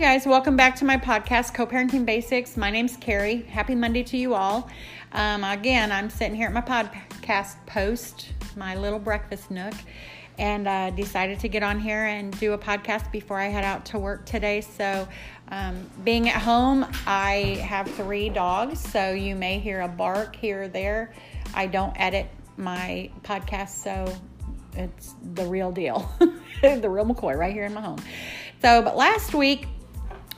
Guys. Welcome back to my podcast, Co Parenting Basics. My name's Carrie. Happy Monday to you all. Um, again, I'm sitting here at my podcast post, my little breakfast nook, and uh, decided to get on here and do a podcast before I head out to work today. So, um, being at home, I have three dogs, so you may hear a bark here or there. I don't edit my podcast, so it's the real deal, the real McCoy right here in my home. So, but last week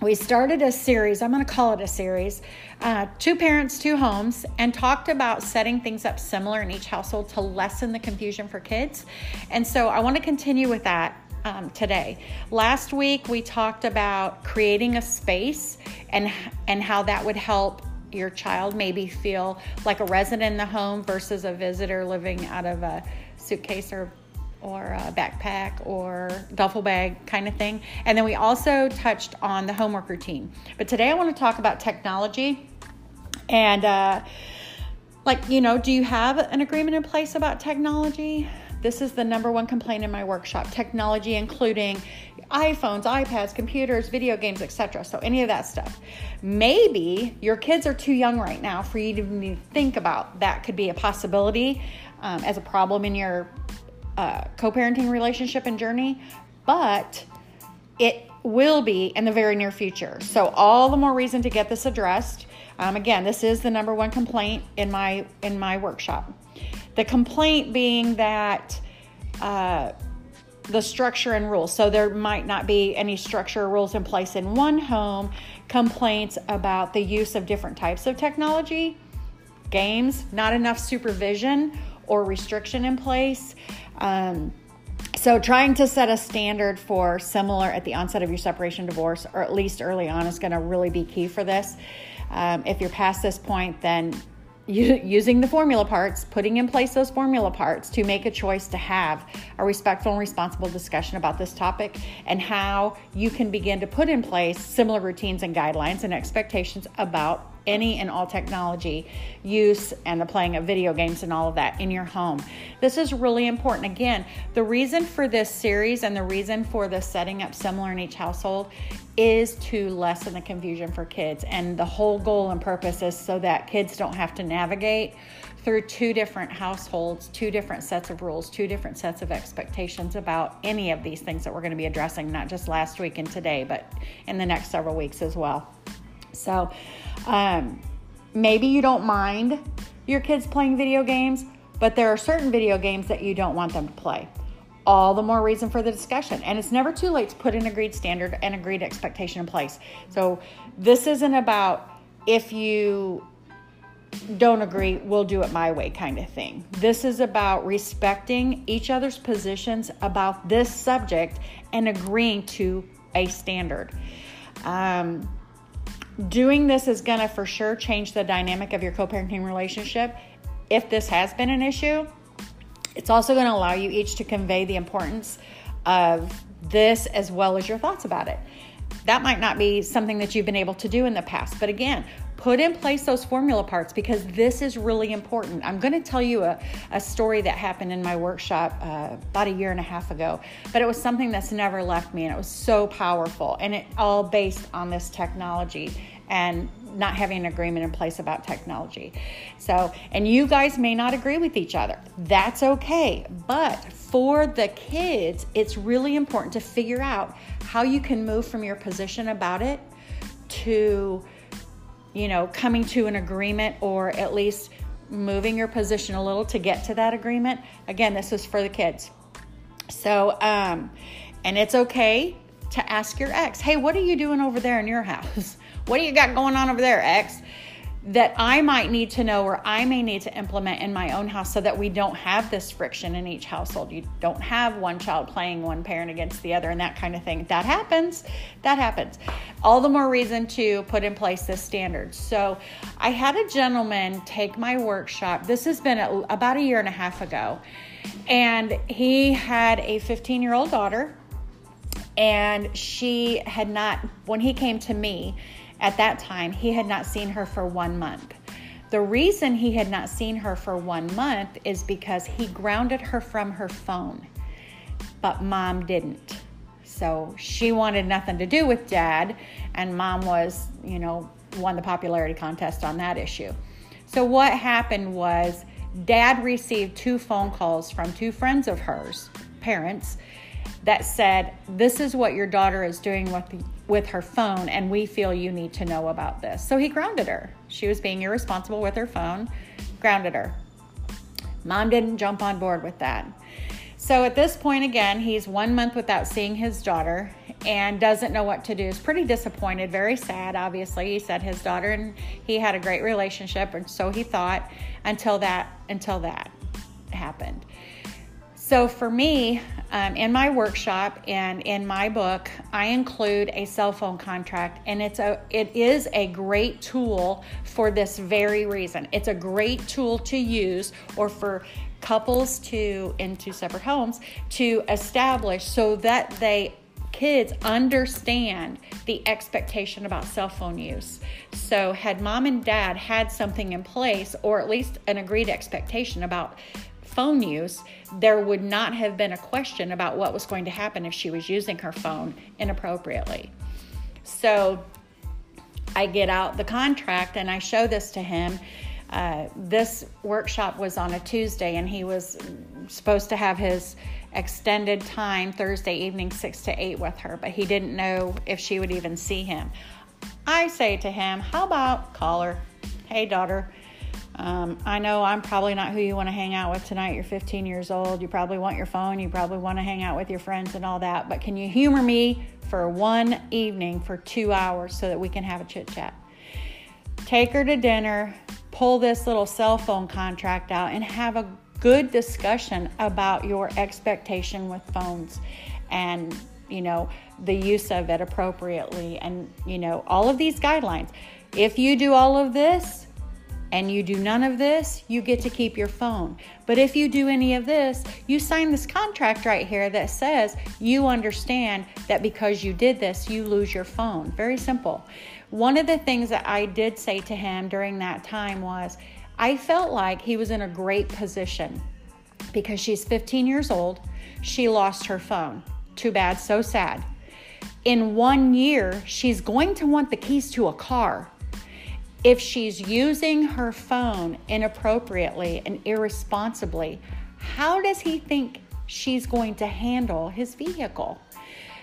we started a series, I'm going to call it a series, uh, Two Parents, Two Homes, and talked about setting things up similar in each household to lessen the confusion for kids. And so I want to continue with that um, today. Last week we talked about creating a space and and how that would help your child maybe feel like a resident in the home versus a visitor living out of a suitcase or or a backpack or duffel bag kind of thing. And then we also touched on the homework routine. But today I want to talk about technology and uh, like, you know, do you have an agreement in place about technology? This is the number one complaint in my workshop technology, including iPhones, iPads, computers, video games, etc. So, any of that stuff. Maybe your kids are too young right now for you to even think about that could be a possibility um, as a problem in your co parenting relationship and journey, but it will be in the very near future. So, all the more reason to get this addressed. Um, again, this is the number one complaint in my in my workshop. The complaint being that uh, the structure and rules. So there might not be any structure or rules in place in one home. Complaints about the use of different types of technology, games, not enough supervision or restriction in place. Um, so, trying to set a standard for similar at the onset of your separation divorce, or at least early on, is going to really be key for this. Um, if you're past this point, then using the formula parts, putting in place those formula parts to make a choice to have a respectful and responsible discussion about this topic and how you can begin to put in place similar routines and guidelines and expectations about any and all technology use and the playing of video games and all of that in your home. This is really important. Again, the reason for this series and the reason for the setting up similar in each household is to lessen the confusion for kids. And the whole goal and purpose is so that kids don't have to navigate through two different households, two different sets of rules, two different sets of expectations about any of these things that we're going to be addressing, not just last week and today, but in the next several weeks as well. So, um, maybe you don't mind your kids playing video games, but there are certain video games that you don't want them to play. All the more reason for the discussion. And it's never too late to put an agreed standard and agreed expectation in place. So, this isn't about if you don't agree, we'll do it my way kind of thing. This is about respecting each other's positions about this subject and agreeing to a standard. Um, Doing this is going to for sure change the dynamic of your co parenting relationship. If this has been an issue, it's also going to allow you each to convey the importance of this as well as your thoughts about it. That might not be something that you've been able to do in the past, but again, put in place those formula parts because this is really important. I'm going to tell you a, a story that happened in my workshop uh, about a year and a half ago, but it was something that's never left me and it was so powerful and it all based on this technology and not having an agreement in place about technology. So, and you guys may not agree with each other. That's okay. But for the kids, it's really important to figure out how you can move from your position about it to you know, coming to an agreement or at least moving your position a little to get to that agreement. Again, this is for the kids. So, um, and it's okay to ask your ex, hey, what are you doing over there in your house? What do you got going on over there, ex? That I might need to know or I may need to implement in my own house so that we don't have this friction in each household. You don't have one child playing one parent against the other and that kind of thing. That happens. That happens. All the more reason to put in place this standard. So I had a gentleman take my workshop. This has been about a year and a half ago. And he had a 15 year old daughter. And she had not, when he came to me, at that time, he had not seen her for one month. The reason he had not seen her for one month is because he grounded her from her phone, but mom didn't. So she wanted nothing to do with dad, and mom was, you know, won the popularity contest on that issue. So what happened was dad received two phone calls from two friends of hers, parents, that said, This is what your daughter is doing with, the, with her phone, and we feel you need to know about this. So he grounded her. She was being irresponsible with her phone, grounded her. Mom didn't jump on board with that. So at this point, again, he's one month without seeing his daughter and doesn't know what to do. Is pretty disappointed, very sad, obviously. He said his daughter and he had a great relationship, and so he thought until that until that happened. So for me, um, in my workshop and in my book, I include a cell phone contract, and it's a it is a great tool for this very reason. It's a great tool to use, or for couples to in two separate homes to establish so that they kids understand the expectation about cell phone use. So, had mom and dad had something in place, or at least an agreed expectation about phone use, there would not have been a question about what was going to happen if she was using her phone inappropriately. So I get out the contract and I show this to him. Uh, this workshop was on a Tuesday, and he was supposed to have his extended time Thursday evening, 6 to 8 with her, but he didn't know if she would even see him. I say to him, How about call her? Hey, daughter, um, I know I'm probably not who you want to hang out with tonight. You're 15 years old. You probably want your phone. You probably want to hang out with your friends and all that. But can you humor me for one evening for two hours so that we can have a chit chat? Take her to dinner, pull this little cell phone contract out, and have a good discussion about your expectation with phones and, you know, the use of it appropriately and, you know, all of these guidelines. If you do all of this, and you do none of this, you get to keep your phone. But if you do any of this, you sign this contract right here that says you understand that because you did this, you lose your phone. Very simple. One of the things that I did say to him during that time was I felt like he was in a great position because she's 15 years old. She lost her phone. Too bad, so sad. In one year, she's going to want the keys to a car if she's using her phone inappropriately and irresponsibly, how does he think she's going to handle his vehicle?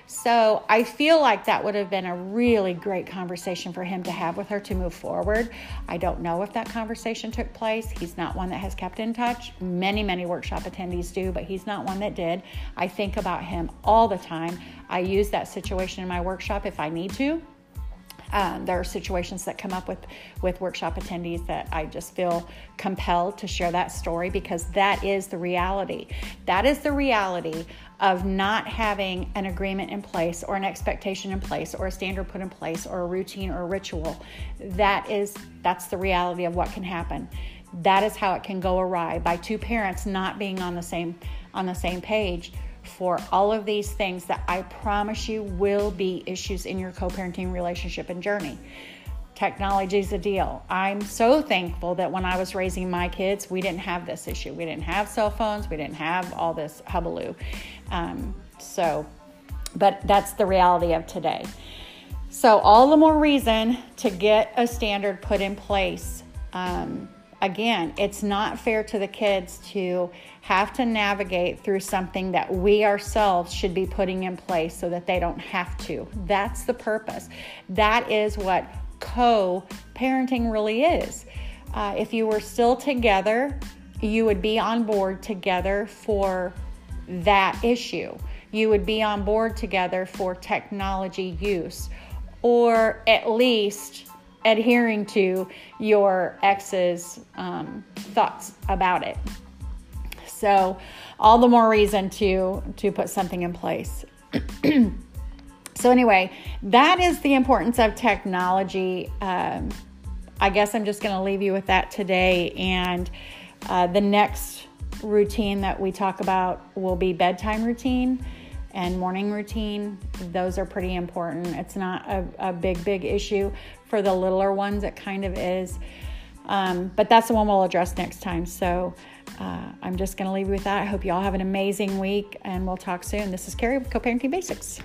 So I feel like that would have been a really great conversation for him to have with her to move forward. I don't know if that conversation took place. He's not one that has kept in touch. Many, many workshop attendees do, but he's not one that did. I think about him all the time. I use that situation in my workshop if I need to. Um, there are situations that come up with with workshop attendees that I just feel compelled to share that story because that is the reality. That is the reality of not having an agreement in place or an expectation in place or a standard put in place or a routine or a ritual. That is that's the reality of what can happen. That is how it can go awry by two parents not being on the same on the same page for all of these things that I promise you will be issues in your co parenting relationship and journey. Technology is a deal. I'm so thankful that when I was raising my kids, we didn't have this issue. We didn't have cell phones, we didn't have all this hubbub. Um, so, but that's the reality of today. So, all the more reason to get a standard put in place. Um, again, it's not fair to the kids to have to navigate through something that we ourselves should be putting in place so that they don't have to. That's the purpose. That is what co parenting really is. Uh, if you were still together, you would be on board together for that issue. You would be on board together for technology use, or at least adhering to your ex's um, thoughts about it. So, all the more reason to to put something in place. so, anyway, that is the importance of technology. Um, I guess I'm just going to leave you with that today. And uh, the next routine that we talk about will be bedtime routine and morning routine. Those are pretty important. It's not a, a big, big issue. For the littler ones, it kind of is. Um, but that's the one we'll address next time. So uh, I'm just going to leave you with that. I hope you all have an amazing week and we'll talk soon. This is Carrie with Co Parenting Basics.